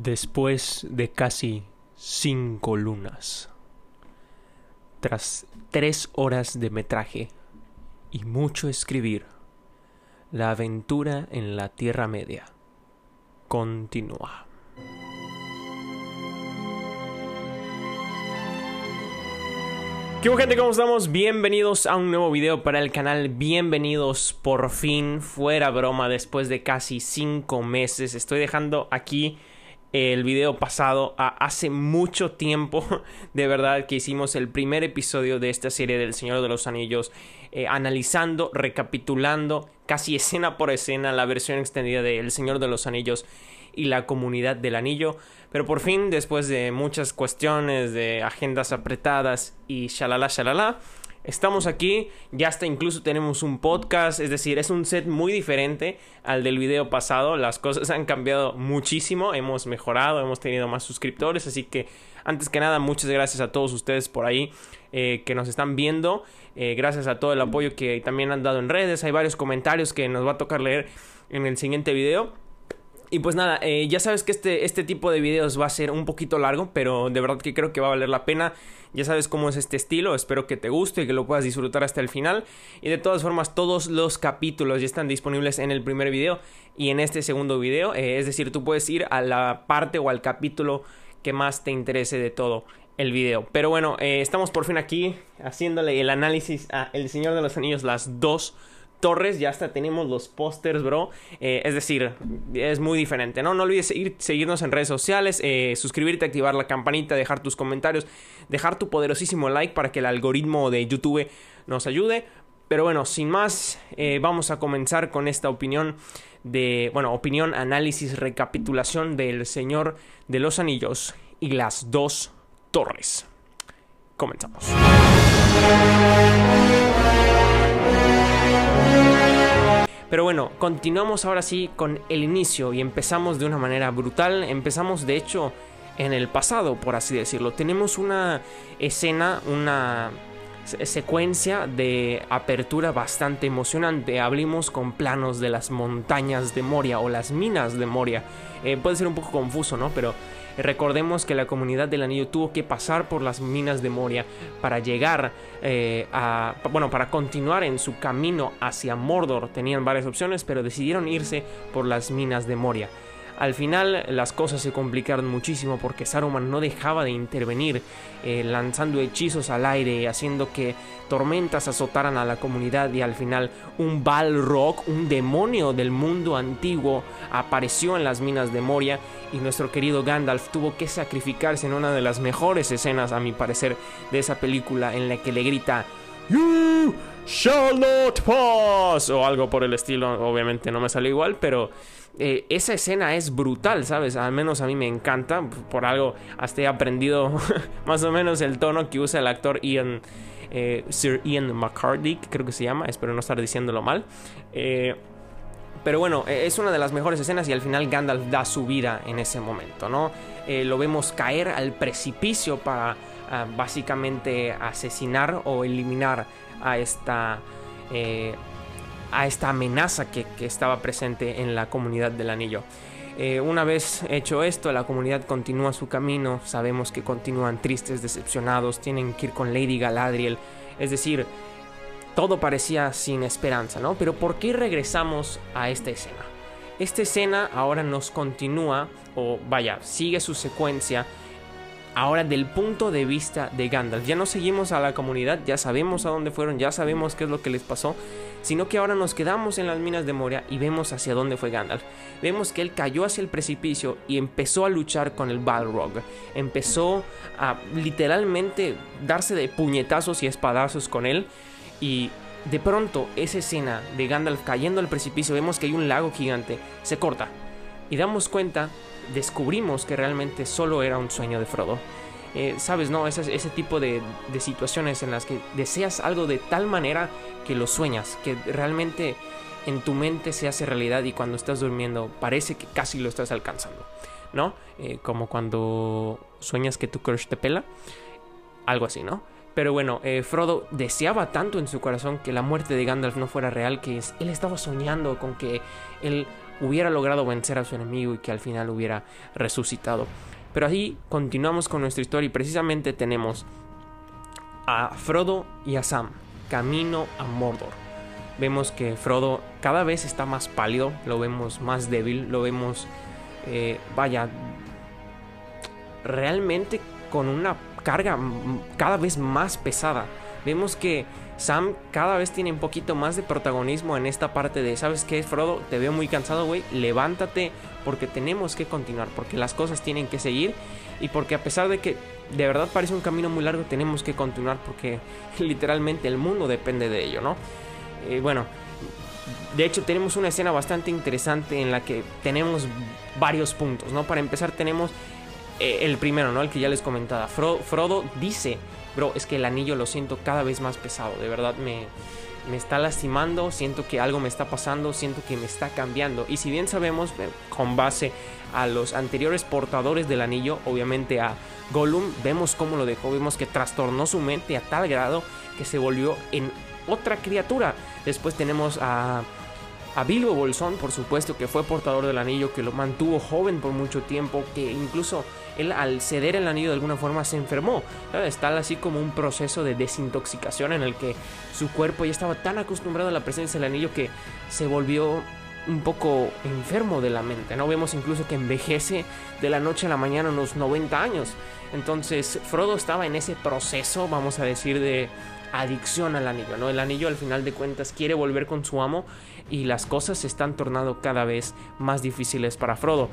Después de casi cinco lunas, tras tres horas de metraje y mucho escribir, la aventura en la Tierra Media continúa. ¿Qué hubo, gente? ¿Cómo estamos? Bienvenidos a un nuevo video para el canal. Bienvenidos por fin, fuera broma, después de casi cinco meses. Estoy dejando aquí el video pasado a hace mucho tiempo. De verdad que hicimos el primer episodio de esta serie del Señor de los Anillos eh, analizando, recapitulando casi escena por escena la versión extendida de El Señor de los Anillos y la comunidad del anillo. Pero por fin después de muchas cuestiones de agendas apretadas y shalala shalala Estamos aquí, ya hasta incluso tenemos un podcast, es decir, es un set muy diferente al del video pasado, las cosas han cambiado muchísimo, hemos mejorado, hemos tenido más suscriptores, así que antes que nada muchas gracias a todos ustedes por ahí eh, que nos están viendo, eh, gracias a todo el apoyo que también han dado en redes, hay varios comentarios que nos va a tocar leer en el siguiente video. Y pues nada, eh, ya sabes que este, este tipo de videos va a ser un poquito largo, pero de verdad que creo que va a valer la pena. Ya sabes cómo es este estilo, espero que te guste y que lo puedas disfrutar hasta el final. Y de todas formas, todos los capítulos ya están disponibles en el primer video y en este segundo video. Eh, es decir, tú puedes ir a la parte o al capítulo que más te interese de todo el video. Pero bueno, eh, estamos por fin aquí haciéndole el análisis a El Señor de los Anillos, las dos torres, ya hasta tenemos los pósters, bro. Eh, es decir, es muy diferente, ¿no? No olvides seguirnos en redes sociales, eh, suscribirte, activar la campanita, dejar tus comentarios, dejar tu poderosísimo like para que el algoritmo de YouTube nos ayude. Pero bueno, sin más, eh, vamos a comenzar con esta opinión de, bueno, opinión, análisis, recapitulación del Señor de los Anillos y las dos torres. Comenzamos. Pero bueno, continuamos ahora sí con el inicio y empezamos de una manera brutal. Empezamos de hecho en el pasado, por así decirlo. Tenemos una escena, una secuencia de apertura bastante emocionante. Hablamos con planos de las montañas de Moria o las minas de Moria. Eh, puede ser un poco confuso, ¿no? Pero Recordemos que la comunidad del anillo tuvo que pasar por las minas de Moria para llegar eh, a... Bueno, para continuar en su camino hacia Mordor. Tenían varias opciones, pero decidieron irse por las minas de Moria. Al final las cosas se complicaron muchísimo porque Saruman no dejaba de intervenir, eh, lanzando hechizos al aire, haciendo que tormentas azotaran a la comunidad y al final un Balrog, un demonio del mundo antiguo, apareció en las minas de Moria y nuestro querido Gandalf tuvo que sacrificarse en una de las mejores escenas, a mi parecer, de esa película en la que le grita You shall not pass o algo por el estilo, obviamente no me salió igual, pero eh, esa escena es brutal, ¿sabes? Al menos a mí me encanta. Por algo hasta he aprendido más o menos el tono que usa el actor Ian, eh, Sir Ian McCarthy, creo que se llama. Espero no estar diciéndolo mal. Eh, pero bueno, es una de las mejores escenas y al final Gandalf da su vida en ese momento, ¿no? lo vemos caer al precipicio para ah, básicamente asesinar o eliminar a esta a esta amenaza que, estaba presente en la comunidad del anillo. Eh, una vez hecho esto, la comunidad continúa su camino, sabemos que continúan tristes, decepcionados, tienen que ir con Lady Galadriel, es decir, todo parecía sin esperanza, ¿no? Pero ¿por qué regresamos a esta escena? Esta escena ahora nos continúa, o vaya, sigue su secuencia ahora del punto de vista de Gandalf. Ya no seguimos a la comunidad, ya sabemos a dónde fueron, ya sabemos qué es lo que les pasó, sino que ahora nos quedamos en las minas de Moria y vemos hacia dónde fue Gandalf. Vemos que él cayó hacia el precipicio y empezó a luchar con el Balrog. Empezó a literalmente darse de puñetazos y espadazos con él y de pronto esa escena de Gandalf cayendo al precipicio, vemos que hay un lago gigante, se corta y damos cuenta descubrimos que realmente solo era un sueño de Frodo. Eh, Sabes, ¿no? Ese, tipo de, situaciones en las que deseas algo de tal manera que lo sueñas, que realmente en tu mente se hace realidad y cuando estás durmiendo parece que casi lo estás alcanzando, ¿no? Eh, como cuando sueñas que tu crush te pela, algo así, ¿no? Pero bueno, eh, Frodo deseaba tanto en su corazón que la muerte de Gandalf no fuera real, que él estaba soñando con que él hubiera logrado vencer a su enemigo y que al final hubiera resucitado. Pero así continuamos con nuestra historia y precisamente tenemos a Frodo y a Sam camino a Mordor. Vemos que Frodo cada vez está más pálido, lo vemos más débil, lo vemos, eh, vaya, realmente con una carga cada vez más pesada. Vemos que Sam cada vez tiene un poquito más de protagonismo en esta parte de, ¿sabes qué, Frodo? Te veo muy cansado, güey. Levántate porque tenemos que continuar, porque las cosas tienen que seguir y porque a pesar de que de verdad parece un camino muy largo, tenemos que continuar porque literalmente el mundo depende de ello, ¿no? Eh, bueno, de hecho tenemos una escena bastante interesante en la que tenemos varios puntos, ¿no? Para empezar tenemos eh, el primero, ¿no? El que ya les comentaba. Frodo, dice, bro, es que el anillo lo siento cada vez más pesado, de verdad me, me está lastimando, siento que algo me está pasando, siento que me está cambiando. Y si bien sabemos, con base a los anteriores portadores del anillo, obviamente a Gollum, vemos cómo lo dejó, vemos que trastornó su mente a tal grado que se volvió en otra criatura. Después tenemos a a Bilbo Bolsón, por supuesto, que fue portador del anillo, que lo mantuvo joven por mucho tiempo, que incluso él al ceder el anillo de alguna forma se enfermó. Está así como un proceso de desintoxicación en el que su cuerpo ya estaba tan acostumbrado a la presencia del anillo que se volvió un poco enfermo de la mente, ¿no? Vemos incluso que envejece de la noche a la mañana unos 90 años. Entonces, Frodo estaba en ese proceso, vamos a decir, de adicción al anillo, ¿no? El anillo al final de cuentas quiere volver con su amo y las cosas se están tornando cada vez más difíciles para Frodo.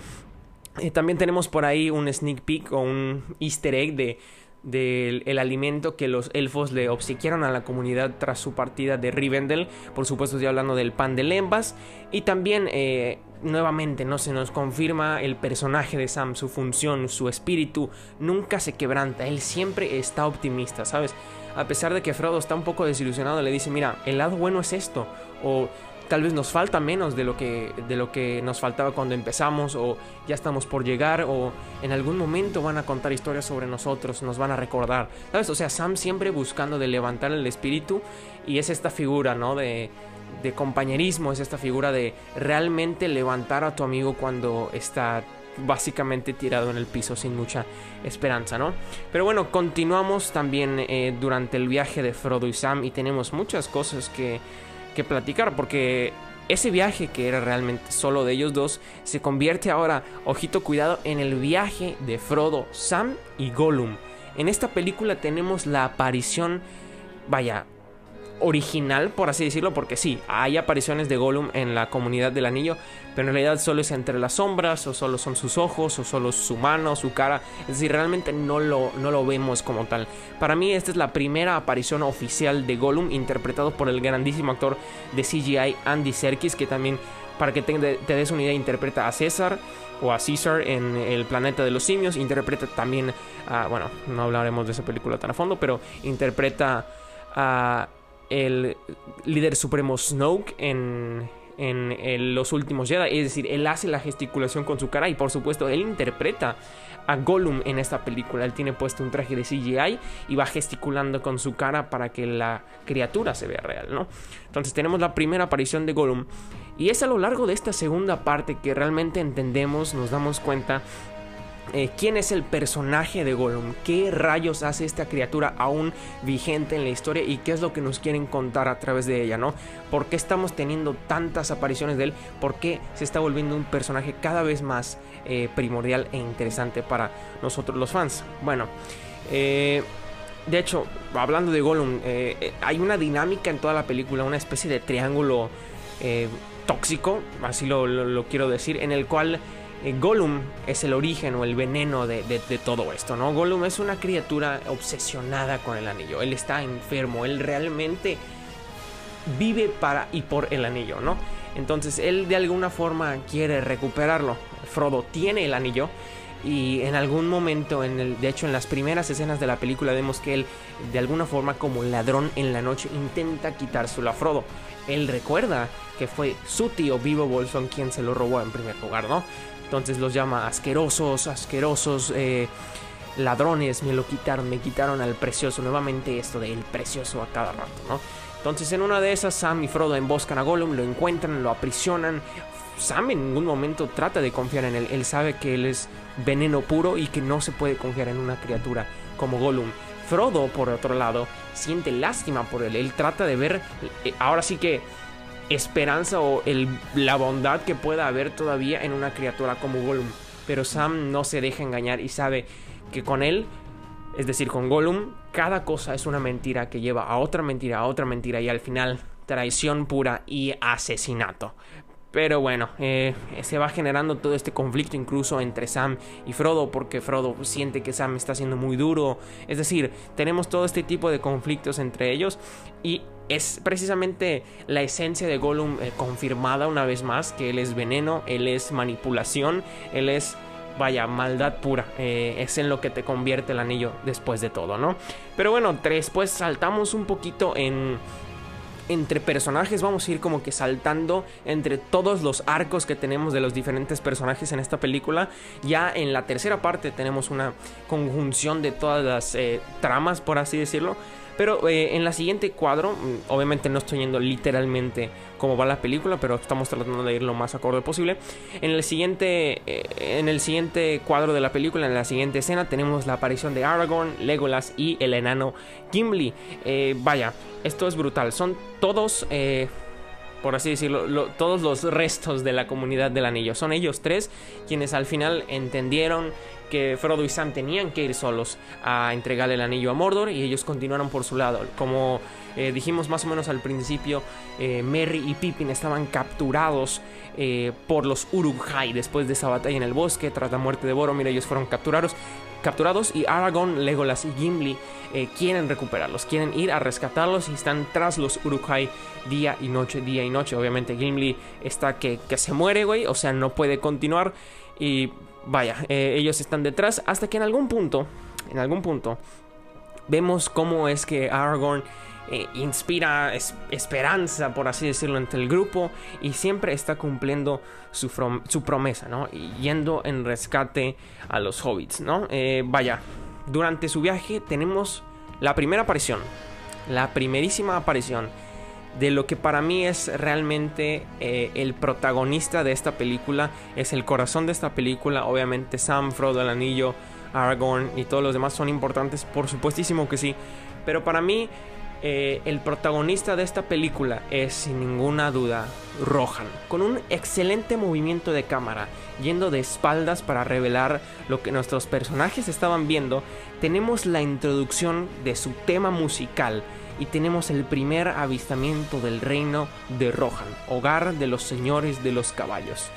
Eh, también tenemos por ahí un sneak peek o un easter egg de del alimento que los elfos le obsequiaron a la comunidad tras su partida de Rivendell. Por supuesto, estoy hablando del pan de lembas. Y también, eh, nuevamente, no se nos confirma el personaje de Sam, su función, su espíritu. Nunca se quebranta, él siempre está optimista, ¿sabes? A pesar de que Frodo está un poco desilusionado, le dice: Mira, el lado bueno es esto. O tal vez nos falta menos de lo que de lo que nos faltaba cuando empezamos o ya estamos por llegar o en algún momento van a contar historias sobre nosotros, nos van a recordar. ¿Sabes? O sea, Sam siempre buscando de levantar el espíritu y es esta figura, ¿no? De de compañerismo, es esta figura de realmente levantar a tu amigo cuando está básicamente tirado en el piso sin mucha esperanza, ¿no? Pero bueno, continuamos también eh, durante el viaje de Frodo y Sam y tenemos muchas cosas que que platicar, porque ese viaje que era realmente solo de ellos dos se convierte ahora, ojito cuidado, en el viaje de Frodo, Sam y Gollum. En esta película tenemos la aparición, vaya, original, por así decirlo, porque sí, hay apariciones de Gollum en la comunidad del anillo, pero en realidad solo es entre las sombras, o solo son sus ojos, o solo su mano, su cara, es decir, realmente no lo, no lo vemos como tal. Para mí esta es la primera aparición oficial de Gollum, interpretado por el grandísimo actor de CGI Andy Serkis, que también, para que te, des una idea, interpreta a César o a Caesar en El planeta de los simios, interpreta también bueno, no hablaremos de esa película tan a fondo, pero interpreta a el líder supremo Snoke en, en, los últimos Jedi. Es decir, él hace la gesticulación con su cara y por supuesto él interpreta a Gollum en esta película. Él tiene puesto un traje de CGI y va gesticulando con su cara para que la criatura se vea real, ¿no? Entonces tenemos la primera aparición de Gollum y es a lo largo de esta segunda parte que realmente entendemos, nos damos cuenta eh, quién es el personaje de Gollum, qué rayos hace esta criatura aún vigente en la historia y qué es lo que nos quieren contar a través de ella, ¿no? ¿Por qué estamos teniendo tantas apariciones de él? ¿Por qué se está volviendo un personaje cada vez más eh, primordial e interesante para nosotros los fans? Bueno, eh, de hecho, hablando de Gollum, hay una dinámica en toda la película, una especie de triángulo tóxico, así lo quiero decir, en el cual eh, Gollum es el origen o el veneno de, todo esto, ¿no? Gollum es una criatura obsesionada con el anillo. Él está enfermo, él realmente vive para y por el anillo, ¿no? Entonces él de alguna forma quiere recuperarlo. Frodo tiene el anillo y en algún momento, de hecho en las primeras escenas de la película vemos que él de alguna forma como ladrón en la noche intenta quitárselo a Frodo. Él recuerda que fue su tío Vivo Bolson quien se lo robó en primer lugar, ¿no? Entonces los llama asquerosos, asquerosos eh, ladrones, me lo quitaron, me quitaron al precioso. Nuevamente esto del precioso a cada rato, ¿no? Entonces en una de esas Sam y Frodo emboscan a Gollum, lo encuentran, lo aprisionan. Sam en ningún momento trata de confiar en él. Él sabe que él es veneno puro y que no se puede confiar en una criatura como Gollum. Frodo, por otro lado, siente lástima por él. Él trata de ver, eh, ahora sí que esperanza o la bondad que pueda haber todavía en una criatura como Gollum. Pero Sam no se deja engañar y sabe que con él, es decir, con Gollum, cada cosa es una mentira que lleva a otra mentira, a otra mentira y al final traición pura y asesinato. Pero bueno, eh, se va generando todo este conflicto incluso entre Sam y Frodo porque Frodo siente que Sam está siendo muy duro. Es decir, tenemos todo este tipo de conflictos entre ellos y es precisamente la esencia de Gollum eh, confirmada una vez más que él es veneno, él es manipulación, él es vaya, maldad pura. Eh, es en lo que te convierte el anillo después de todo, ¿no? Pero bueno, después saltamos un poquito en entre personajes vamos a ir como que saltando entre todos los arcos que tenemos de los diferentes personajes en esta película. Ya en la tercera parte tenemos una conjunción de todas las eh, tramas, por así decirlo. Pero eh, en la siguiente cuadro, mm, obviamente no estoy yendo literalmente como va la película, pero estamos tratando de ir lo más acorde posible. En el siguiente, eh, en el siguiente cuadro de la película, en la siguiente escena, tenemos la aparición de Aragorn, Legolas y el enano Gimli. vaya, esto es brutal. Son todos, eh, por así decirlo, todos los restos de la comunidad del anillo. Son ellos tres quienes al final entendieron que Frodo y Sam tenían que ir solos a entregar el anillo a Mordor y ellos continuaron por su lado. Como eh, dijimos más o menos al principio, eh, Merry y Pippin estaban capturados por los Uruk-hai después de esa batalla en el bosque tras la muerte de Boromir. Ellos fueron capturados capturados y Aragorn, Legolas y Gimli eh, quieren recuperarlos, quieren ir a rescatarlos y están tras los Uruk-hai día y noche, día y noche. Obviamente Gimli está que, se muere, güey, o sea, no puede continuar y vaya, eh, ellos están detrás hasta que en algún punto, en algún punto, vemos cómo es que Aragorn eh, inspira esperanza, por así decirlo, entre el grupo y siempre está cumpliendo su, promesa, ¿no? Y yendo en rescate a los hobbits, ¿no? Eh, vaya, durante su viaje tenemos la primera aparición, la primerísima aparición de lo que para mí es realmente eh, el protagonista de esta película, es el corazón de esta película, obviamente Sam, Frodo, el Anillo, Aragorn y todos los demás son importantes, por supuestísimo que sí, pero para mí eh, el protagonista de esta película es sin ninguna duda Rohan, con un excelente movimiento de cámara, yendo de espaldas para revelar lo que nuestros personajes estaban viendo, tenemos la introducción de su tema musical y tenemos el primer avistamiento del reino de Rohan, hogar de los señores de los caballos.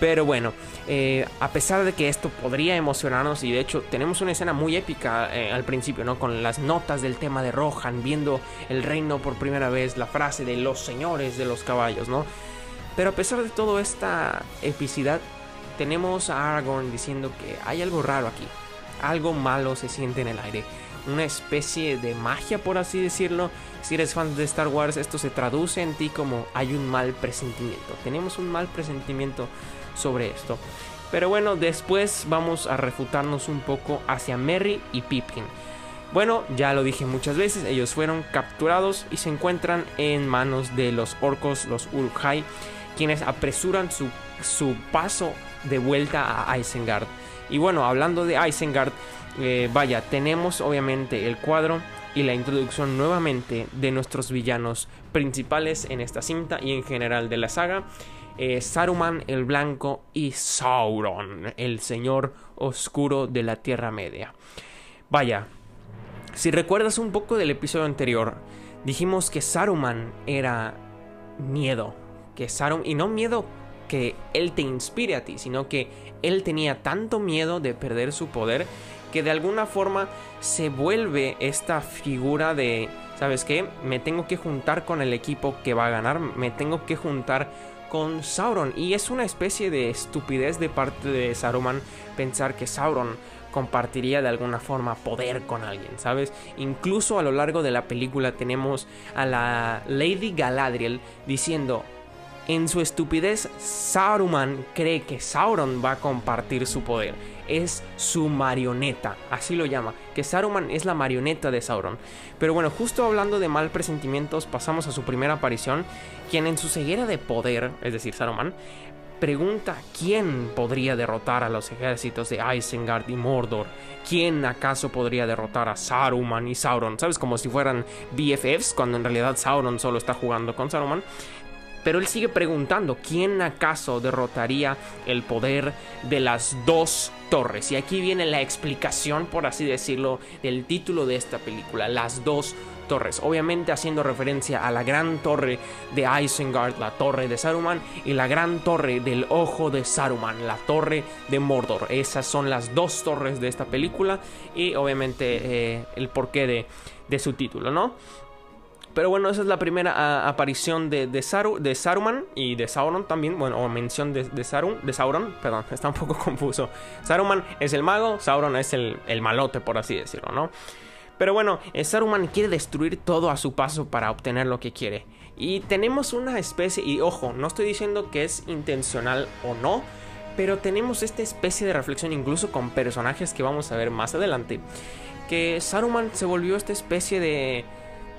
Pero bueno, eh, a pesar de que esto podría emocionarnos, y de hecho tenemos una escena muy épica eh, al principio, ¿no? Con las notas del tema de Rohan, viendo el reino por primera vez, la frase de los señores de los caballos, ¿no? Pero a pesar de toda esta epicidad, tenemos a Aragorn diciendo que hay algo raro aquí, algo malo se siente en el aire, una especie de magia, por así decirlo. Si eres fan de Star Wars, esto se traduce en ti como hay un mal presentimiento. Tenemos un mal presentimiento sobre esto. Pero bueno, después vamos a refutarnos un poco hacia Merry y Pippin. Bueno, ya lo dije muchas veces, ellos fueron capturados y se encuentran en manos de los orcos, los Uruk-hai, quienes apresuran su, su, paso de vuelta a Isengard. Y bueno, hablando de Isengard, eh, vaya, tenemos obviamente el cuadro y la introducción nuevamente de nuestros villanos principales en esta cinta y en general de la saga. Eh, Saruman el Blanco y Sauron, el señor oscuro de la Tierra Media. Vaya, si recuerdas un poco del episodio anterior, dijimos que Saruman era miedo, que Saruman, y no miedo que él te inspire a ti, sino que él tenía tanto miedo de perder su poder que de alguna forma se vuelve esta figura de, ¿sabes qué? Me tengo que juntar con el equipo que va a ganar, me tengo que juntar con Sauron. Y es una especie de estupidez de parte de Saruman pensar que Sauron compartiría de alguna forma poder con alguien, ¿sabes? Incluso a lo largo de la película tenemos a la Lady Galadriel diciendo, en su estupidez, Saruman cree que Sauron va a compartir su poder. Es su marioneta, así lo llama, que Saruman es la marioneta de Sauron. Pero bueno, justo hablando de mal presentimientos, pasamos a su primera aparición, quien en su ceguera de poder, es decir, Saruman, pregunta quién podría derrotar a los ejércitos de Isengard y Mordor. ¿Quién acaso podría derrotar a Saruman y Sauron? ¿Sabes? Como si fueran BFFs, cuando en realidad Sauron solo está jugando con Saruman. Pero él sigue preguntando, ¿quién acaso derrotaría el poder de las dos torres? Y aquí viene la explicación, por así decirlo, del título de esta película, las dos torres. Obviamente haciendo referencia a la gran torre de Isengard, la torre de Saruman, y la gran torre del ojo de Saruman, la torre de Mordor. Esas son las dos torres de esta película y obviamente eh, el porqué de, de su título, ¿no? Pero bueno, esa es la primera aparición de, de, de, Saruman y de Sauron también. Bueno, o mención de, de, de Sauron, perdón, está un poco confuso. Saruman es el mago, Sauron es el, el malote, por así decirlo, ¿no? Pero bueno, eh, Saruman quiere destruir todo a su paso para obtener lo que quiere. Y tenemos una especie, y ojo, no estoy diciendo que es intencional o no, pero tenemos esta especie de reflexión incluso con personajes que vamos a ver más adelante. Que Saruman se volvió esta especie de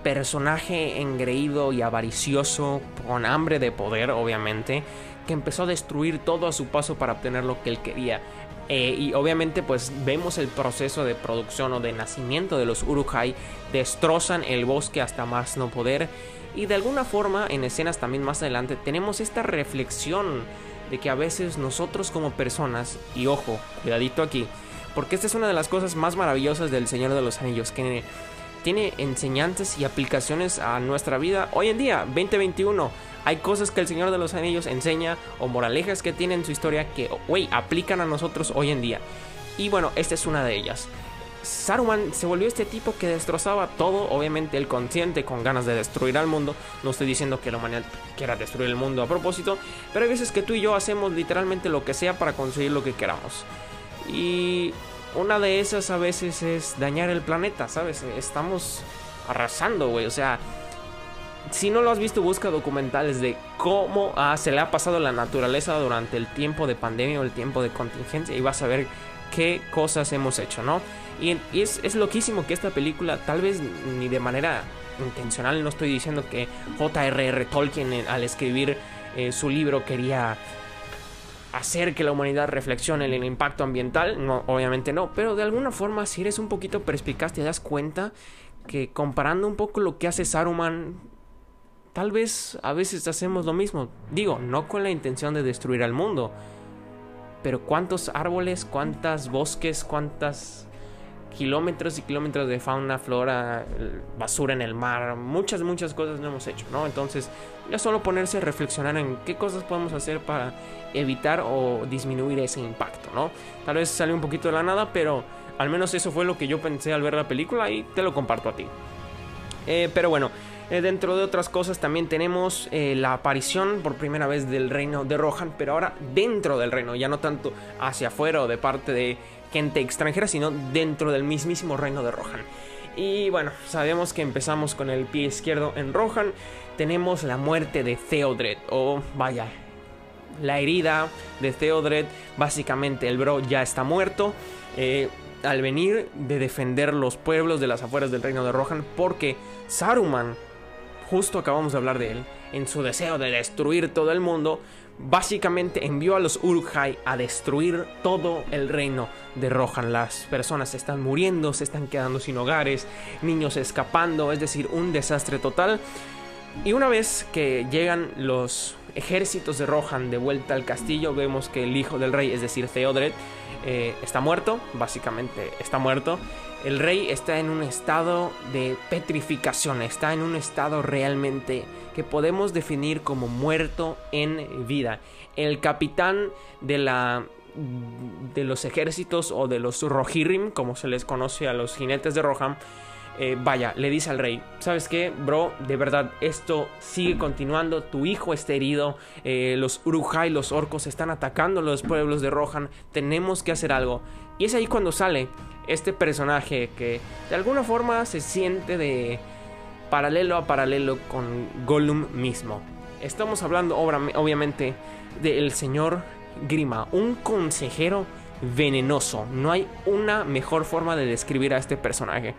personaje engreído y avaricioso, con hambre de poder, obviamente, que empezó a destruir todo a su paso para obtener lo que él quería. Eh, y obviamente pues vemos el proceso de producción o de nacimiento de los Urukhai, destrozan el bosque hasta más no poder y de alguna forma en escenas también más adelante tenemos esta reflexión de que a veces nosotros como personas, y ojo, cuidadito aquí, porque esta es una de las cosas más maravillosas del Señor de los Anillos, que tiene enseñanzas y aplicaciones a nuestra vida hoy en día, 2021. Hay cosas que el Señor de los Anillos enseña o moralejas que tiene en su historia que, güey, aplican a nosotros hoy en día. Y bueno, esta es una de ellas. Saruman se volvió este tipo que destrozaba todo, obviamente el consciente con ganas de destruir al mundo. No estoy diciendo que la humanidad quiera destruir el mundo a propósito, pero hay veces que tú y yo hacemos literalmente lo que sea para conseguir lo que queramos. Y una de esas a veces es dañar el planeta, ¿sabes? Estamos arrasando, güey. O sea, si no lo has visto, busca documentales de cómo ah, se le ha pasado la naturaleza durante el tiempo de pandemia o el tiempo de contingencia y vas a ver qué cosas hemos hecho, ¿no? Y, es, loquísimo que esta película, tal vez ni de manera intencional, no estoy diciendo que J.R.R. Tolkien eh, al escribir eh, su libro quería hacer que la humanidad reflexione en el impacto ambiental, no, obviamente no, pero de alguna forma si eres un poquito perspicaz te das cuenta que comparando un poco lo que hace Saruman, tal vez a veces hacemos lo mismo, digo, no con la intención de destruir al mundo, pero cuántos árboles, cuántas bosques, cuántas kilómetros y kilómetros de fauna, flora, basura en el mar, muchas, muchas cosas no hemos hecho, ¿no? Entonces, ya solo ponerse a reflexionar en qué cosas podemos hacer para evitar o disminuir ese impacto, ¿no? Tal vez salió un poquito de la nada, pero al menos eso fue lo que yo pensé al ver la película y te lo comparto a ti. Eh, pero bueno, eh, dentro de otras cosas también tenemos eh, la aparición por primera vez del reino de Rohan, pero ahora dentro del reino, ya no tanto hacia afuera o de parte de gente extranjera, sino dentro del mismísimo reino de Rohan. Y bueno, sabemos que empezamos con el pie izquierdo en Rohan. Tenemos la muerte de Theodred, o vaya, la herida de Theodred. Básicamente el bro ya está muerto. Eh, al venir de defender los pueblos de las afueras del reino de Rohan, porque Saruman, justo acabamos de hablar de él, en su deseo de destruir todo el mundo, básicamente envió a los Uruk-hai a destruir todo el reino de Rohan. Las personas se están muriendo, se están quedando sin hogares, niños escapando, es decir, un desastre total. Y una vez que llegan los ejércitos de Rohan de vuelta al castillo, vemos que el hijo del rey, es decir, Theodred, eh, está muerto, básicamente está muerto. El rey está en un estado de petrificación, está en un estado realmente que podemos definir como muerto en vida. El capitán de la de los ejércitos o de los Rohirrim, como se les conoce a los jinetes de Rohan, eh, vaya, le dice al rey, ¿sabes qué, bro? De verdad, esto sigue continuando, tu hijo está herido, eh, los Urujai, los orcos están atacando los pueblos de Rohan, tenemos que hacer algo. Y es ahí cuando sale este personaje que de alguna forma se siente de paralelo a paralelo con Gollum mismo. Estamos hablando obviamente del señor Grima, un consejero venenoso. No hay una mejor forma de describir a este personaje.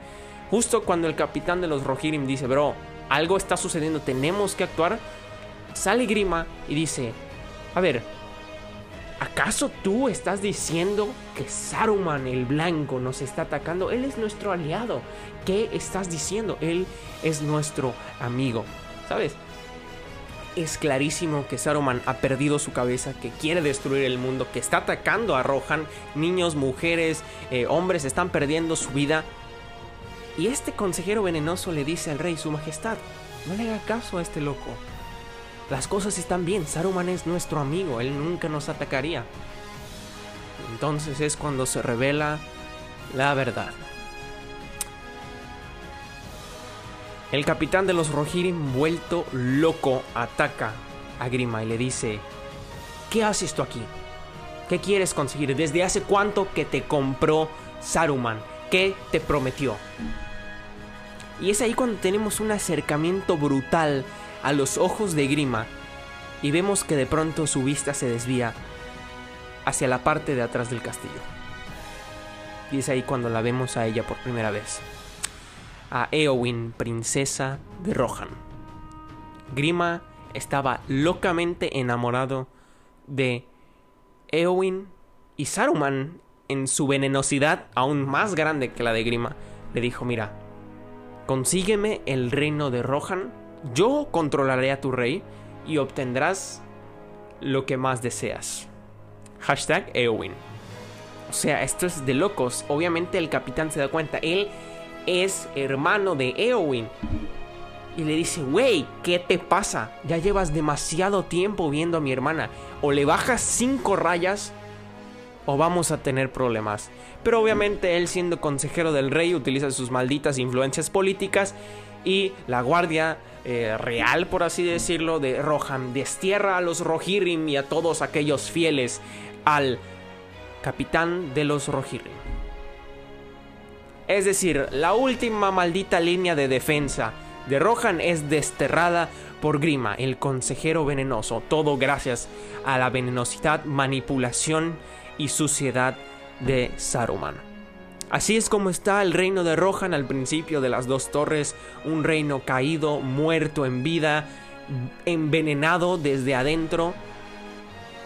Justo cuando el capitán de los Rohirrim dice, bro, algo está sucediendo, tenemos que actuar, sale Grima y dice, a ver, ¿acaso tú estás diciendo que Saruman el Blanco nos está atacando? Él es nuestro aliado. ¿Qué estás diciendo? Él es nuestro amigo. ¿Sabes? es clarísimo que Saruman ha perdido su cabeza, que quiere destruir el mundo, que está atacando a Rohan. Niños, mujeres, eh, hombres están perdiendo su vida. Y este consejero venenoso le dice al rey, su majestad, no le haga caso a este loco. Las cosas están bien, Saruman es nuestro amigo, él nunca nos atacaría. Entonces es cuando se revela la verdad. El capitán de los Rohirrim, vuelto loco, ataca a Grima y le dice: ¿Qué haces tú aquí? ¿Qué quieres conseguir? ¿Desde hace cuánto que te compró Saruman? ¿Qué te prometió? Y es ahí cuando tenemos un acercamiento brutal a los ojos de Grima y vemos que de pronto su vista se desvía hacia la parte de atrás del castillo. Y es ahí cuando la vemos a ella por primera vez a Eowyn, princesa de Rohan. Grima estaba locamente enamorado de Eowyn y Saruman, en su venenosidad aún más grande que la de Grima, le dijo, mira, consígueme el reino de Rohan, yo controlaré a tu rey y obtendrás lo que más deseas. Hashtag Eowyn. O sea, esto es de locos. Obviamente el capitán se da cuenta. Él es hermano de Eowyn. Y le dice, wey, ¿qué te pasa? Ya llevas demasiado tiempo viendo a mi hermana. O le bajas cinco rayas vamos a tener problemas. Pero obviamente él siendo consejero del rey utiliza sus malditas influencias políticas y la guardia eh, real, por así decirlo, de Rohan destierra a los Rohirrim y a todos aquellos fieles al capitán de los Rohirrim. Es decir, la última maldita línea de defensa de Rohan es desterrada por Grima, el consejero venenoso, todo gracias a la venenosidad, manipulación y suciedad de Saruman. Así es como está el reino de Rohan al principio de las dos torres, un reino caído, muerto en vida, envenenado desde adentro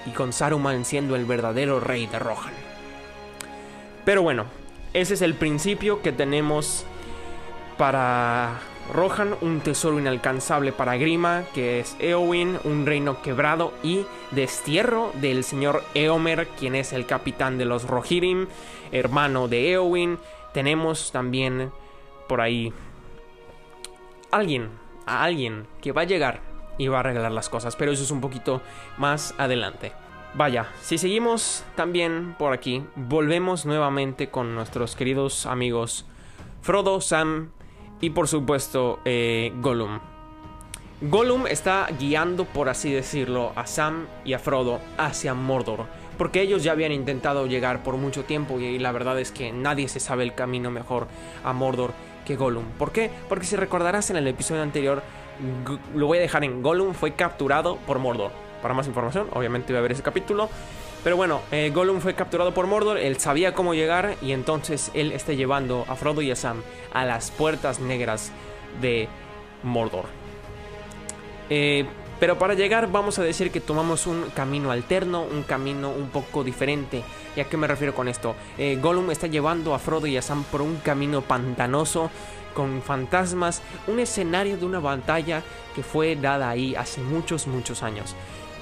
y con Saruman siendo el verdadero rey de Rohan. Pero bueno, ese es el principio que tenemos para Rohan, un tesoro inalcanzable para Grima, que es Eowyn, un reino quebrado y destierro del señor Eomer, quien es el capitán de los Rohirrim, hermano de Eowyn. Tenemos también por ahí alguien, a alguien que va a llegar y va a arreglar las cosas, pero eso es un poquito más adelante. Vaya, si seguimos también por aquí, volvemos nuevamente con nuestros queridos amigos Frodo, Sam y por supuesto eh, Gollum. Gollum está guiando, por así decirlo, a Sam y a Frodo hacia Mordor. Porque ellos ya habían intentado llegar por mucho tiempo y la verdad es que nadie se sabe el camino mejor a Mordor que Gollum. ¿Por qué? Porque si recordarás en el episodio anterior, lo voy a dejar en Gollum fue capturado por Mordor para más información, obviamente voy a ver ese capítulo. Pero bueno, eh, Gollum fue capturado por Mordor, él sabía cómo llegar y entonces él está llevando a Frodo y a Sam a las puertas negras de Mordor. Eh, pero para llegar vamos a decir que tomamos un camino alterno, un camino un poco diferente. ¿Y a qué me refiero con esto? Eh, Gollum está llevando a Frodo y a Sam por un camino pantanoso con fantasmas, un escenario de una batalla que fue dada ahí hace muchos, muchos años.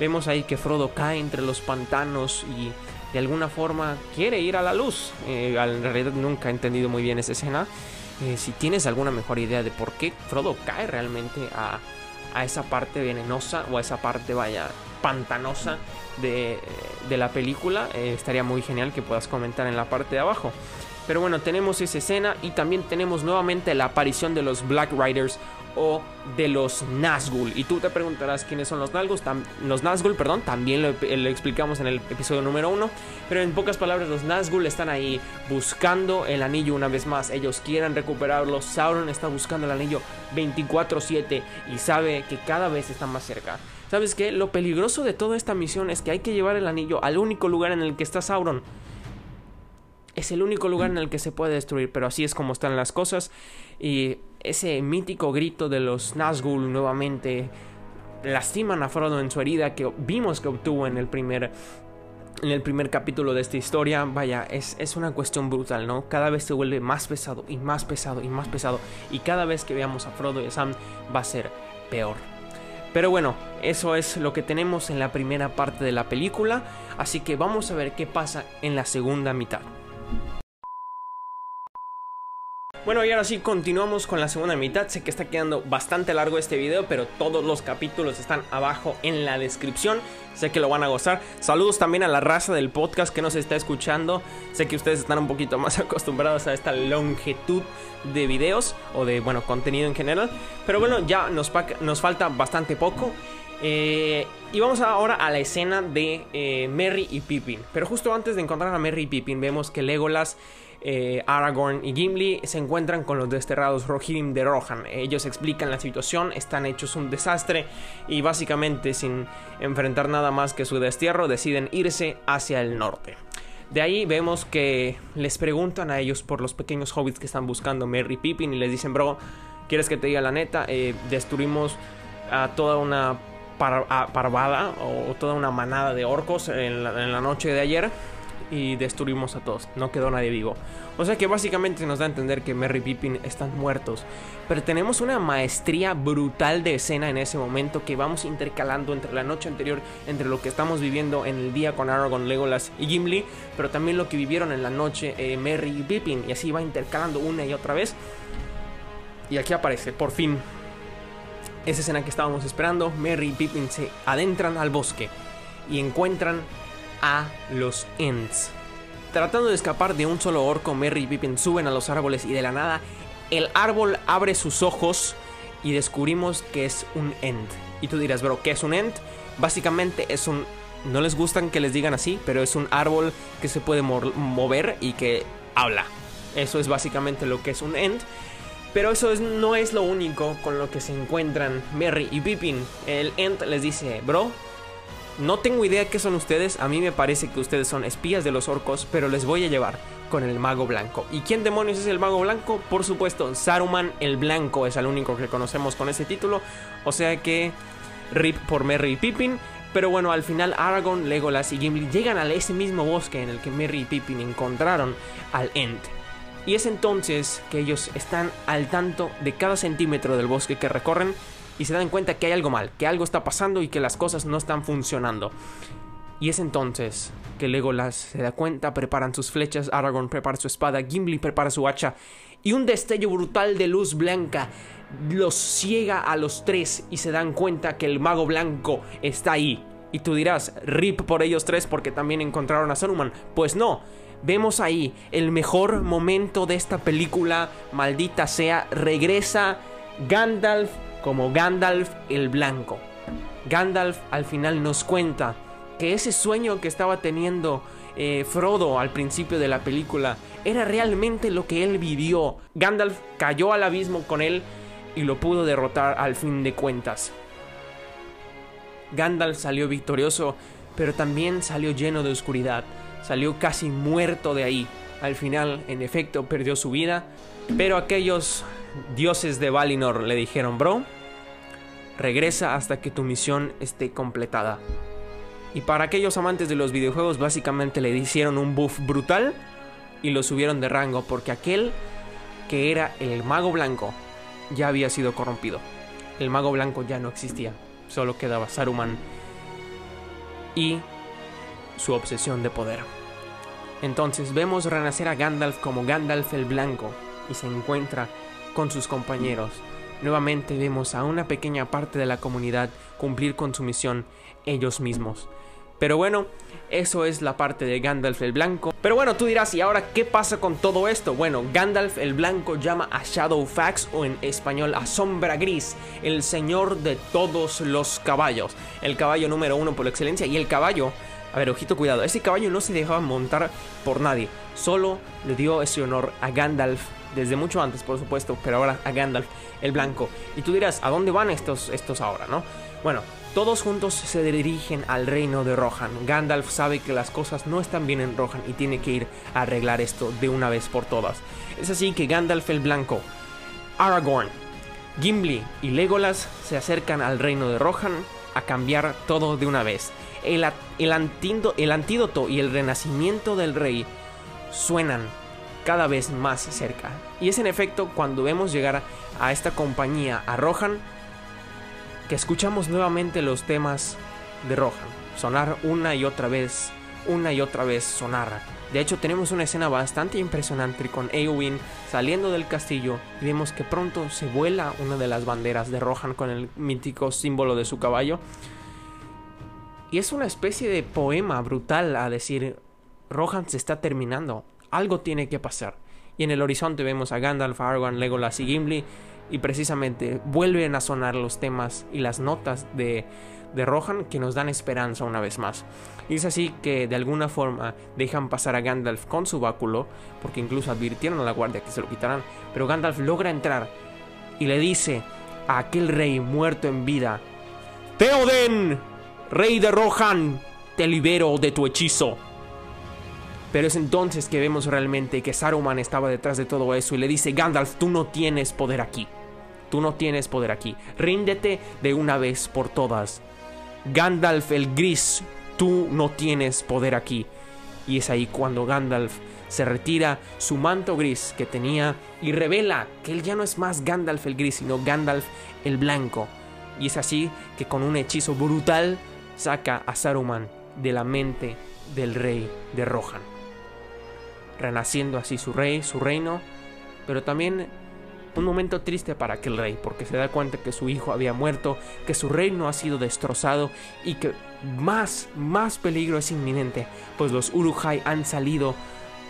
Vemos ahí que Frodo cae entre los pantanos y de alguna forma quiere ir a la luz. Eh, en realidad nunca he entendido muy bien esa escena. Eh, si tienes alguna mejor idea de por qué Frodo cae realmente a, esa parte venenosa o a esa parte, vaya, pantanosa de, la película, eh, estaría muy genial que puedas comentar en la parte de abajo. Pero bueno, tenemos esa escena y también tenemos nuevamente la aparición de los Black Riders o de los Nazgûl. Y tú te preguntarás quiénes son los Nazgûl, los Nazgûl, perdón, también lo, explicamos en el episodio número 1, pero en pocas palabras los Nazgûl están ahí buscando el anillo una vez más, ellos quieren recuperarlo, Sauron está buscando el anillo 24/7 y sabe que cada vez está más cerca. ¿Sabes qué? Lo peligroso de toda esta misión es que hay que llevar el anillo al único lugar en el que está Sauron. es el único lugar en el que se puede destruir, pero así es como están las cosas. Y ese mítico grito de los Nazgûl nuevamente lastiman a Frodo en su herida que vimos que obtuvo en el primer en el primer capítulo de esta historia, vaya, es, es, una cuestión brutal, ¿no? Cada vez se vuelve más pesado y más pesado y más pesado. Y cada vez que veamos a Frodo y a Sam va a ser peor. Pero bueno, eso es lo que tenemos en la primera parte de la película. Así que vamos a ver qué pasa en la segunda mitad. Bueno, y ahora sí, continuamos con la segunda mitad. Sé que está quedando bastante largo este video, pero todos los capítulos están abajo en la descripción. Sé que lo van a gozar. Saludos también a la raza del podcast que nos está escuchando. Sé que ustedes están un poquito más acostumbrados a esta longitud de videos o de, bueno, contenido en general. Pero bueno, ya nos, nos falta bastante poco. Eh, y vamos ahora a la escena de eh, Merry y Pippin. Pero justo antes de encontrar a Merry y Pippin, vemos que Legolas eh, Aragorn y Gimli se encuentran con los desterrados Rohirrim de Rohan. Ellos explican la situación, están hechos un desastre y básicamente sin enfrentar nada más que su destierro deciden irse hacia el norte. De ahí vemos que les preguntan a ellos por los pequeños hobbits que están buscando Merry Pippin y les dicen, bro, ¿quieres que te diga la neta? Eh, destruimos a toda una parvada o toda una manada de orcos en la noche de ayer y destruimos a todos. No quedó nadie vivo. O sea que básicamente nos da a entender que Merry y Pippin están muertos. Pero tenemos una maestría brutal de escena en ese momento que vamos intercalando entre la noche anterior, entre lo que estamos viviendo en el día con Aragorn, Legolas y Gimli, pero también lo que vivieron en la noche eh, Merry y Pippin. Y así va intercalando una y otra vez. Y aquí aparece, por fin, esa escena que estábamos esperando. Merry y Pippin se adentran al bosque y encuentran a los Ents. Tratando de escapar de un solo orco, Merry y Pippin suben a los árboles y de la nada el árbol abre sus ojos y descubrimos que es un Ent. Y tú dirás, bro, ¿qué es un Ent? Básicamente es un... No les gustan que les digan así, pero es un árbol que se puede mover y que habla. Eso es básicamente lo que es un Ent. Pero eso no es lo único con lo que se encuentran Merry y Pippin. El Ent les dice, bro, no tengo idea qué son ustedes, a mí me parece que ustedes son espías de los orcos, pero les voy a llevar con el mago blanco. ¿Y quién demonios es el mago blanco? Por supuesto, Saruman el Blanco es el único que conocemos con ese título, o sea que rip por Merry y Pippin. Pero bueno, al final Aragorn, Legolas y Gimli llegan a ese mismo bosque en el que Merry y Pippin encontraron al Ent. Y es entonces que ellos están al tanto de cada centímetro del bosque que recorren y se dan cuenta que hay algo mal, que algo está pasando y que las cosas no están funcionando. Y es entonces que Legolas se da cuenta, preparan sus flechas, Aragorn prepara su espada, Gimli prepara su hacha y un destello brutal de luz blanca los ciega a los tres y se dan cuenta que el mago blanco está ahí. Y tú dirás, rip por ellos tres porque también encontraron a Saruman. Pues no, vemos ahí el mejor momento de esta película, maldita sea, regresa Gandalf como Gandalf el Blanco. Gandalf al final nos cuenta que ese sueño que estaba teniendo eh, Frodo al principio de la película era realmente lo que él vivió. Gandalf cayó al abismo con él y lo pudo derrotar al fin de cuentas. Gandalf salió victorioso, pero también salió lleno de oscuridad. Salió casi muerto de ahí. Al final, en efecto, perdió su vida, pero aquellos dioses de Valinor le dijeron, bro, regresa hasta que tu misión esté completada. Y para aquellos amantes de los videojuegos básicamente le hicieron un buff brutal y lo subieron de rango porque aquel que era el mago blanco ya había sido corrompido. El mago blanco ya no existía, solo quedaba Saruman y su obsesión de poder. Entonces vemos renacer a Gandalf como Gandalf el Blanco y se encuentra con sus compañeros. Nuevamente vemos a una pequeña parte de la comunidad cumplir con su misión ellos mismos. Pero bueno, eso es la parte de Gandalf el Blanco. Pero bueno, tú dirás, ¿y ahora qué pasa con todo esto? Bueno, Gandalf el Blanco llama a Shadowfax, o en español a Sombra Gris, el señor de todos los caballos. El caballo número uno por excelencia. Y el caballo, a ver, ojito, cuidado, ese caballo no se dejaba montar por nadie. Solo le dio ese honor a Gandalf desde mucho antes, por supuesto, pero ahora a Gandalf el Blanco. Y tú dirás, ¿a dónde van estos, estos ahora, no? Bueno, Todos juntos se dirigen al reino de Rohan. Gandalf sabe que las cosas no están bien en Rohan y tiene que ir a arreglar esto de una vez por todas. Es así que Gandalf el Blanco, Aragorn, Gimli y Legolas se acercan al reino de Rohan a cambiar todo de una vez. El, el, antídoto y el renacimiento del rey suenan cada vez más cerca. Y es en efecto cuando vemos llegar a esta compañía, a Rohan, que escuchamos nuevamente los temas de Rohan. Sonar una y otra vez, una y otra vez sonar. De hecho, tenemos una escena bastante impresionante con Eowyn saliendo del castillo y vemos que pronto se vuela una de las banderas de Rohan con el mítico símbolo de su caballo. Y es una especie de poema brutal a decir, Rohan se está terminando, algo tiene que pasar. Y en el horizonte vemos a Gandalf, Aragorn, Legolas y Gimli y precisamente vuelven a sonar los temas y las notas de, de Rohan que nos dan esperanza una vez más. Y es así que de alguna forma dejan pasar a Gandalf con su báculo, porque incluso advirtieron a la guardia que se lo quitaran, pero Gandalf logra entrar y le dice a aquel rey muerto en vida, Theoden, rey de Rohan, te libero de tu hechizo. Pero es entonces que vemos realmente que Saruman estaba detrás de todo eso y le dice, Gandalf, tú no tienes poder aquí. Tú no tienes poder aquí. Ríndete de una vez por todas. Gandalf el Gris, tú no tienes poder aquí. Y es ahí cuando Gandalf se retira su manto gris que tenía y revela que él ya no es más Gandalf el Gris, sino Gandalf el Blanco. Y es así que con un hechizo brutal saca a Saruman de la mente del rey de Rohan renaciendo así su rey, su reino, pero también un momento triste para aquel rey, porque se da cuenta que su hijo había muerto, que su reino ha sido destrozado y que más, más peligro es inminente, pues los Urujai han salido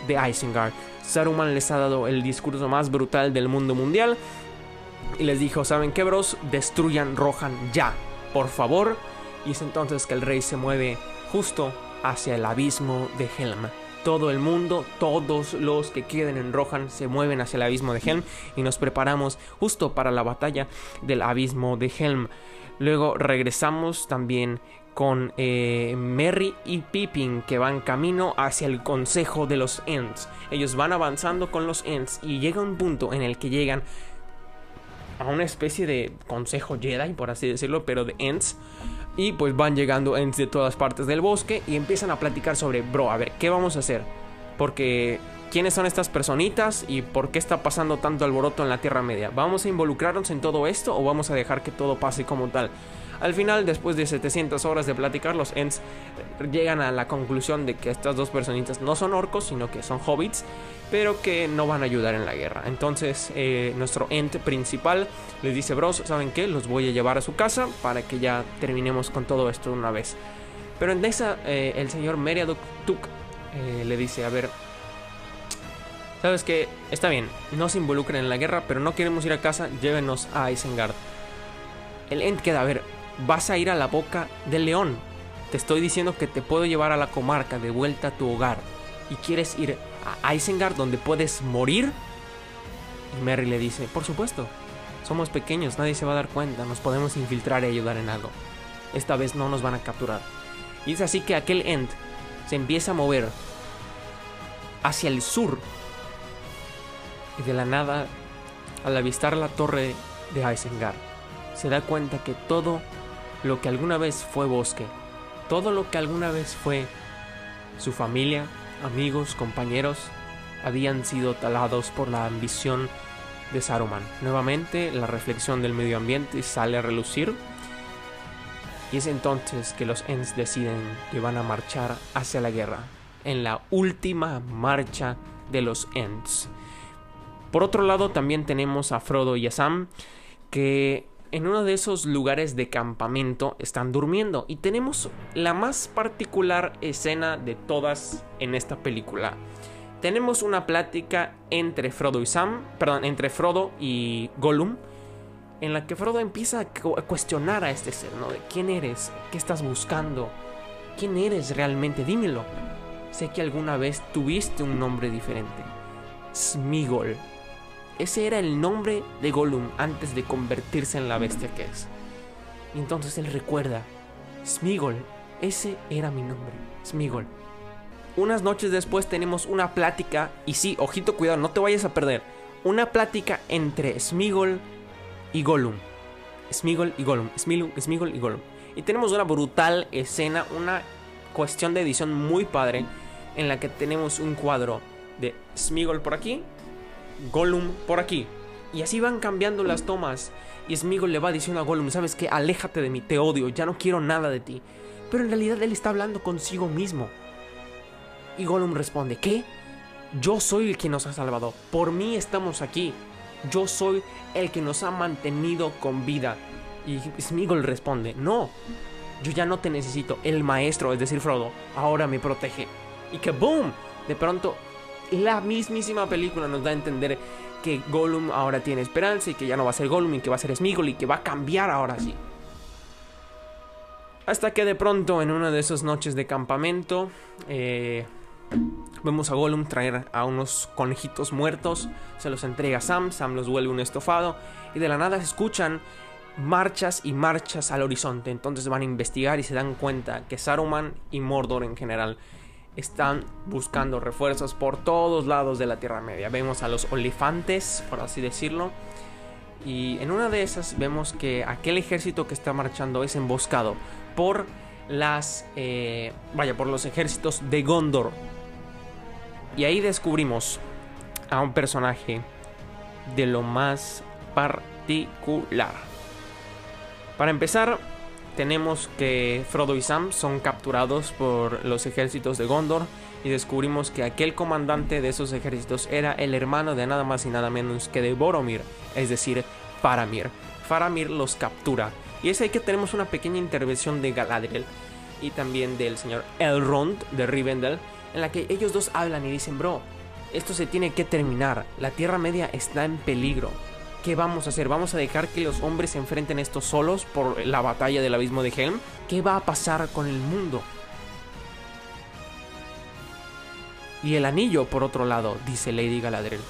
de Isengard. Saruman les ha dado el discurso más brutal del mundo mundial y les dijo, ¿saben qué, bros? Destruyan Rohan ya, por favor. Y es entonces que el rey se mueve justo hacia el abismo de Helm todo el mundo, todos los que queden en Rohan se mueven hacia el abismo de Helm y nos preparamos justo para la batalla del abismo de Helm. Luego regresamos también con eh, Merry y Pippin que van camino hacia el consejo de los Ents. Ellos van avanzando con los Ents y llega un punto en el que llegan a una especie de consejo Jedi, por así decirlo, pero de Ents. Y pues van llegando Ents de todas partes del bosque y empiezan a platicar sobre, bro, a ver, ¿qué vamos a hacer? Porque, ¿quiénes son estas personitas y por qué está pasando tanto alboroto en la Tierra Media? ¿Vamos a involucrarnos en todo esto o vamos a dejar que todo pase como tal? Al final, después de 700 horas de platicar, los Ents llegan a la conclusión de que estas dos personitas no son orcos, sino que son hobbits, pero que no van a ayudar en la guerra. Entonces, eh, nuestro Ent principal les dice, bros, ¿saben qué? Los voy a llevar a su casa para que ya terminemos con todo esto de una vez. Pero en esa, eh, el señor Meriadoc Tuk eh, le dice, a ver, ¿sabes qué? Está bien, no se involucren en la guerra, pero no queremos ir a casa, llévenos a Isengard. El Ent queda, a ver, vas a ir a la boca del león. Te estoy diciendo que te puedo llevar a la comarca de vuelta a tu hogar. ¿Y quieres ir a Isengard donde puedes morir? Y Merry le dice, por supuesto. Somos pequeños, nadie se va a dar cuenta, nos podemos infiltrar y ayudar en algo. Esta vez no nos van a capturar. Y es así que aquel End se empieza a mover hacia el sur. Y de la nada, al avistar la torre de Isengard, se da cuenta que todo lo que alguna vez fue bosque, todo lo que alguna vez fue su familia, amigos, compañeros, habían sido talados por la ambición de Saruman. Nuevamente la reflexión del medio ambiente sale a relucir y es entonces que los Ents deciden que van a marchar hacia la guerra, en la última marcha de los Ents. Por otro lado también tenemos a Frodo y a Sam que en uno de esos lugares de campamento están durmiendo y tenemos la más particular escena de todas en esta película. Tenemos una plática entre Frodo y Sam, perdón, entre Frodo y Gollum, en la que Frodo empieza a cuestionar a este ser, ¿no? De quién eres, qué estás buscando, quién eres realmente, dímelo. Sé que alguna vez tuviste un nombre diferente. Smigol. Ese era el nombre de Gollum antes de convertirse en la bestia que es. Y entonces él recuerda, Smigol, ese era mi nombre, Smigol. Unas noches después tenemos una plática, y sí, ojito, cuidado, no te vayas a perder. Una plática entre Smigol y Gollum. Smigol y Gollum, y Gollum. Y tenemos una brutal escena, una cuestión de edición muy padre, en la que tenemos un cuadro de Smigol por aquí, Gollum por aquí. Y así van cambiando las tomas. Y Smigol le va diciendo a Gollum, ¿sabes qué? Aléjate de mí, te odio, ya no quiero nada de ti. Pero en realidad él está hablando consigo mismo. Y Gollum responde, ¿qué? Yo soy el que nos ha salvado. Por mí estamos aquí. Yo soy el que nos ha mantenido con vida. Y Smigol responde, no. Yo ya no te necesito. El maestro, es decir, Frodo, ahora me protege. Y que boom. De pronto, la mismísima película nos da a entender que Gollum ahora tiene esperanza y que ya no va a ser Gollum y que va a ser Smigol y que va a cambiar ahora sí. Hasta que de pronto en una de esas noches de campamento eh, Vemos a Gollum traer a unos conejitos muertos, se los entrega a Sam, Sam los vuelve un estofado y de la nada se escuchan marchas y marchas al horizonte. Entonces van a investigar y se dan cuenta que Saruman y Mordor en general están buscando refuerzos por todos lados de la Tierra Media. Vemos a los olifantes, por así decirlo. Y en una de esas vemos que aquel ejército que está marchando es emboscado por las... Eh, vaya, por los ejércitos de Gondor. Y ahí descubrimos a un personaje de lo más particular. Para empezar, tenemos que Frodo y Sam son capturados por los ejércitos de Gondor y descubrimos que aquel comandante de esos ejércitos era el hermano de nada más y nada menos que de Boromir, es decir, Faramir. Faramir los captura y es ahí que tenemos una pequeña intervención de Galadriel y también del señor Elrond de Rivendell en la que ellos dos hablan y dicen, bro, esto se tiene que terminar, la Tierra Media está en peligro. ¿Qué vamos a hacer? ¿Vamos a dejar que los hombres se enfrenten estos solos por la batalla del abismo de Helm? ¿Qué va a pasar con el mundo? Y el anillo, por otro lado, dice Lady Galadriel,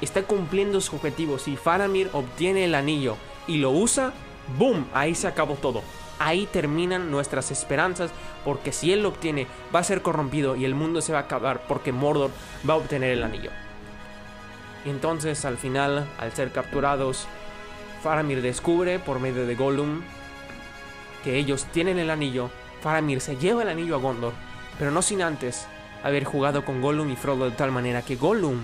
está cumpliendo su objetivo. Si Faramir obtiene el anillo y lo usa, ¡boom! Ahí se acabó todo ahí terminan nuestras esperanzas, porque si él lo obtiene, va a ser corrompido y el mundo se va a acabar porque Mordor va a obtener el anillo. Y entonces, al final, al ser capturados, Faramir descubre por medio de Gollum que ellos tienen el anillo. Faramir se lleva el anillo a Gondor, pero no sin antes haber jugado con Gollum y Frodo de tal manera que Gollum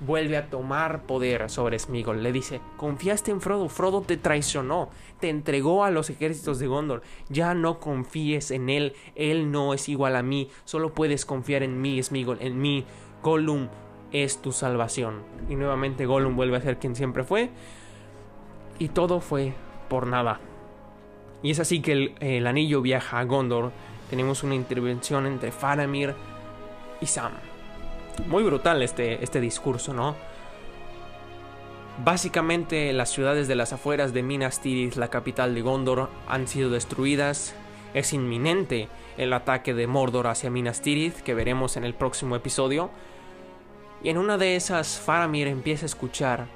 vuelve a tomar poder sobre Smigol. Le dice, confiaste en Frodo, Frodo te traicionó, te entregó a los ejércitos de Gondor, ya no confíes en él, él no es igual a mí, solo puedes confiar en mí, Smigol, en mí, Gollum es tu salvación. Y nuevamente Gollum vuelve a ser quien siempre fue, y todo fue por nada. Y es así que el, anillo viaja a Gondor, tenemos una intervención entre Faramir y Sam muy brutal este, este discurso, ¿no? Básicamente las ciudades de las afueras de Minas Tirith, la capital de Gondor, han sido destruidas. Es inminente el ataque de Mordor hacia Minas Tirith, que veremos en el próximo episodio. Y en una de esas, Faramir empieza a escuchar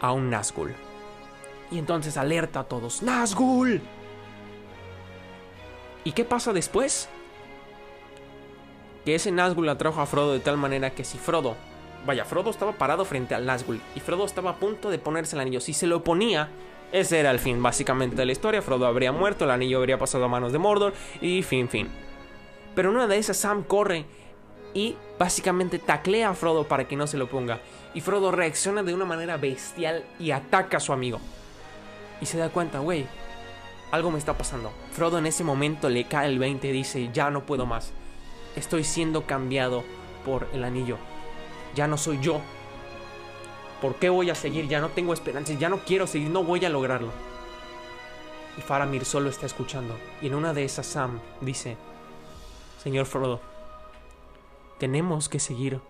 a un Nazgûl. Y entonces alerta a todos, ¡Nazgûl! ¿Y qué pasa después? que ese Nazgûl atrajo a Frodo de tal manera que si Frodo, vaya, Frodo estaba parado frente al Nazgûl y Frodo estaba a punto de ponerse el anillo, si se lo ponía, ese era el fin básicamente de la historia, Frodo habría muerto, el anillo habría pasado a manos de Mordor y fin, fin. Pero en una de esas Sam corre y básicamente taclea a Frodo para que no se lo ponga. Y Frodo reacciona de una manera bestial y ataca a su amigo. Y se da cuenta, güey, algo me está pasando. Frodo en ese momento le cae el 20 y dice, ya no puedo más estoy siendo cambiado por el anillo. Ya no soy yo. ¿Por qué voy a seguir? Ya no tengo esperanzas, ya no quiero seguir, no voy a lograrlo. Y Faramir solo está escuchando. Y en una de esas Sam dice, Señor Frodo, tenemos que seguir.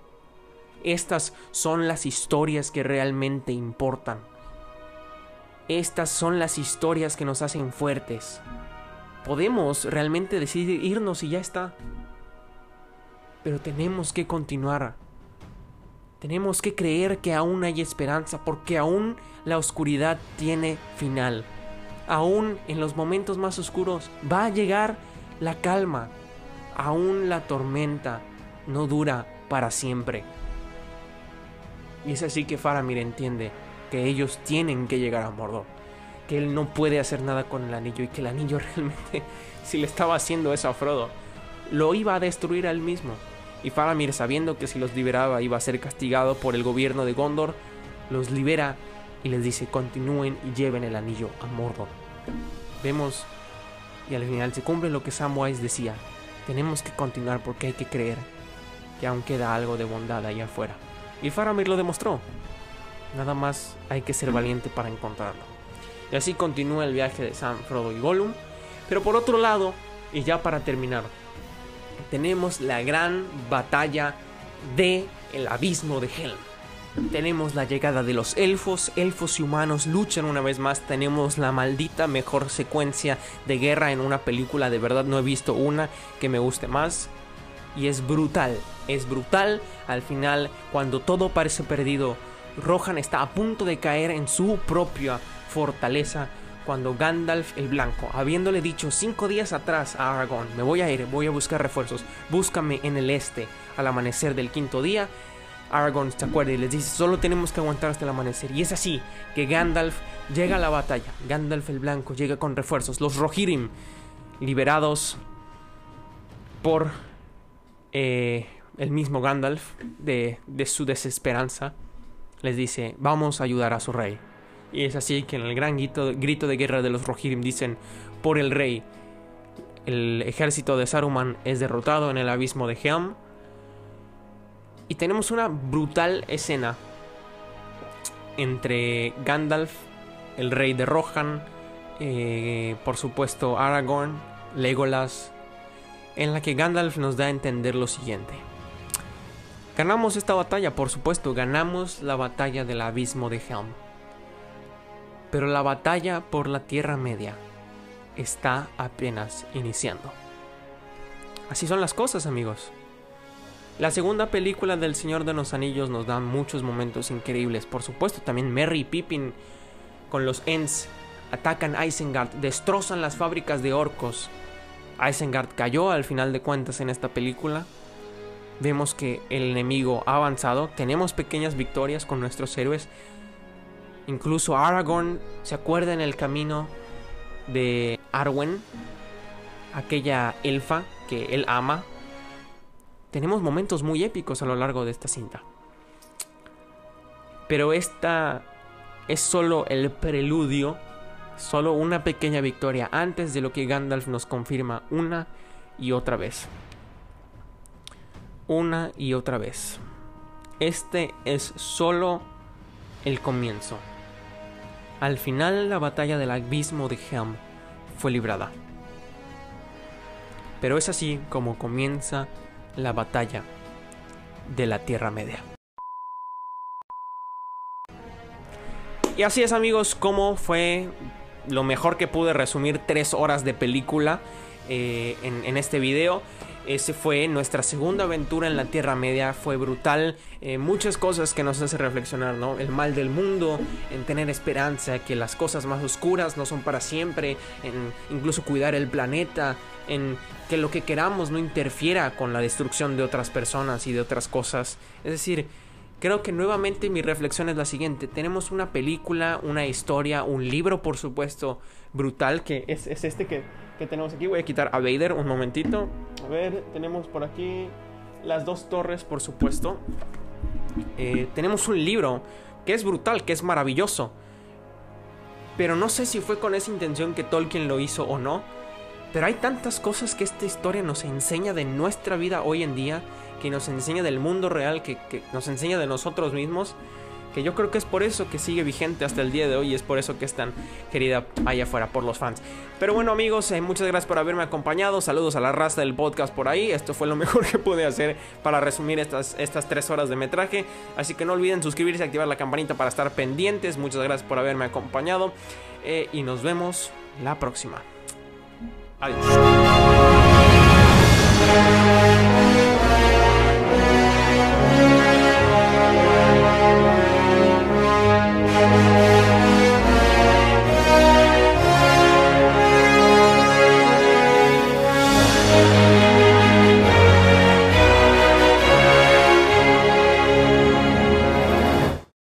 Estas son las historias que realmente importan. Estas son las historias que nos hacen fuertes. Podemos realmente decidir irnos y ya está. Pero tenemos que continuar. Tenemos que creer que aún hay esperanza porque aún la oscuridad tiene final. aún en los momentos más oscuros va a llegar la calma. Aún la tormenta no dura para siempre. Y es así que Faramir entiende que ellos tienen que llegar a Mordor. Que él no puede hacer nada con el anillo y que el anillo realmente, si le estaba haciendo eso a Frodo, lo iba a destruir a él mismo. Y Faramir, sabiendo que si los liberaba iba a ser castigado por el gobierno de Gondor, los libera y les dice continúen y lleven el anillo a Mordor. Vemos y al final se cumple lo que Samwise decía, tenemos que continuar porque hay que creer que aún queda algo de bondad ahí afuera. Y Faramir lo demostró. Nada más hay que ser valiente para encontrarlo. Y así continúa el viaje de Sam, Frodo y Gollum. Pero por otro lado, y ya para terminar, tenemos la gran batalla de el abismo de Helm. Tenemos la llegada de los elfos, elfos y humanos luchan una vez más, tenemos la maldita mejor secuencia de guerra en una película, de verdad no he visto una que me guste más. Y es brutal, es brutal al final cuando todo parece perdido. Rohan está a punto de caer en su propia fortaleza cuando Gandalf el Blanco, habiéndole dicho cinco días atrás a Aragorn, me voy a ir, voy a buscar refuerzos, búscame en el este al amanecer del quinto día, Aragorn se acuerda y les dice, solo tenemos que aguantar hasta el amanecer. Y es así que Gandalf llega a la batalla. Gandalf el Blanco llega con refuerzos. Los Rohirrim, liberados por eh, el mismo Gandalf de, su desesperanza, les dice, vamos a ayudar a su rey. Y es así que en el gran grito, grito de guerra de los Rohirrim dicen, por el rey, el ejército de Saruman es derrotado en el abismo de Helm y tenemos una brutal escena entre Gandalf, el rey de Rohan, eh, por supuesto Aragorn, Legolas, en la que Gandalf nos da a entender lo siguiente. Ganamos esta batalla, por supuesto, ganamos la batalla del abismo de Helm. Pero la batalla por la Tierra Media está apenas iniciando. Así son las cosas, amigos. La segunda película del Señor de los Anillos nos da muchos momentos increíbles. Por supuesto, también Merry y Pippin con los Ents atacan Isengard, destrozan las fábricas de orcos. Isengard cayó al final de cuentas en esta película. Vemos que el enemigo ha avanzado, tenemos pequeñas victorias con nuestros héroes. Incluso Aragorn se acuerda en el camino de Arwen, aquella elfa que él ama, tenemos momentos muy épicos a lo largo de esta cinta. Pero esta es solo el preludio, solo una pequeña victoria antes de lo que Gandalf nos confirma una y otra vez. Una y otra vez. Este es solo el comienzo. Al final la batalla del abismo de Helm fue librada. Pero es así como comienza la batalla de la Tierra Media. Y así es amigos, como fue lo mejor que pude resumir tres horas de película eh, en, este video. Ese fue nuestra segunda aventura en la Tierra Media. Fue brutal. Eh, muchas cosas que nos hace reflexionar, ¿no? El mal del mundo, en tener esperanza, que las cosas más oscuras no son para siempre, en incluso cuidar el planeta, en que lo que queramos no interfiera con la destrucción de otras personas y de otras cosas. Es decir, creo que nuevamente mi reflexión es la siguiente. Tenemos una película, una historia, un libro, por supuesto, brutal, que es, este que, tenemos aquí. Voy a quitar a Vader un momentito. A ver, tenemos por aquí las dos torres, por supuesto. Eh, tenemos un libro que es brutal, que es maravilloso. Pero no sé si fue con esa intención que Tolkien lo hizo o no pero hay tantas cosas que esta historia nos enseña de nuestra vida hoy en día, que nos enseña del mundo real, que, nos enseña de nosotros mismos, que yo creo que es por eso que sigue vigente hasta el día de hoy y es por eso que es tan querida allá afuera por los fans. Pero bueno amigos, eh, muchas gracias por haberme acompañado, saludos a la raza del podcast por ahí, esto fue lo mejor que pude hacer para resumir estas, estas tres horas de metraje, así que no olviden suscribirse y activar la campanita para estar pendientes, muchas gracias por haberme acompañado eh, y nos vemos la próxima. Adiós.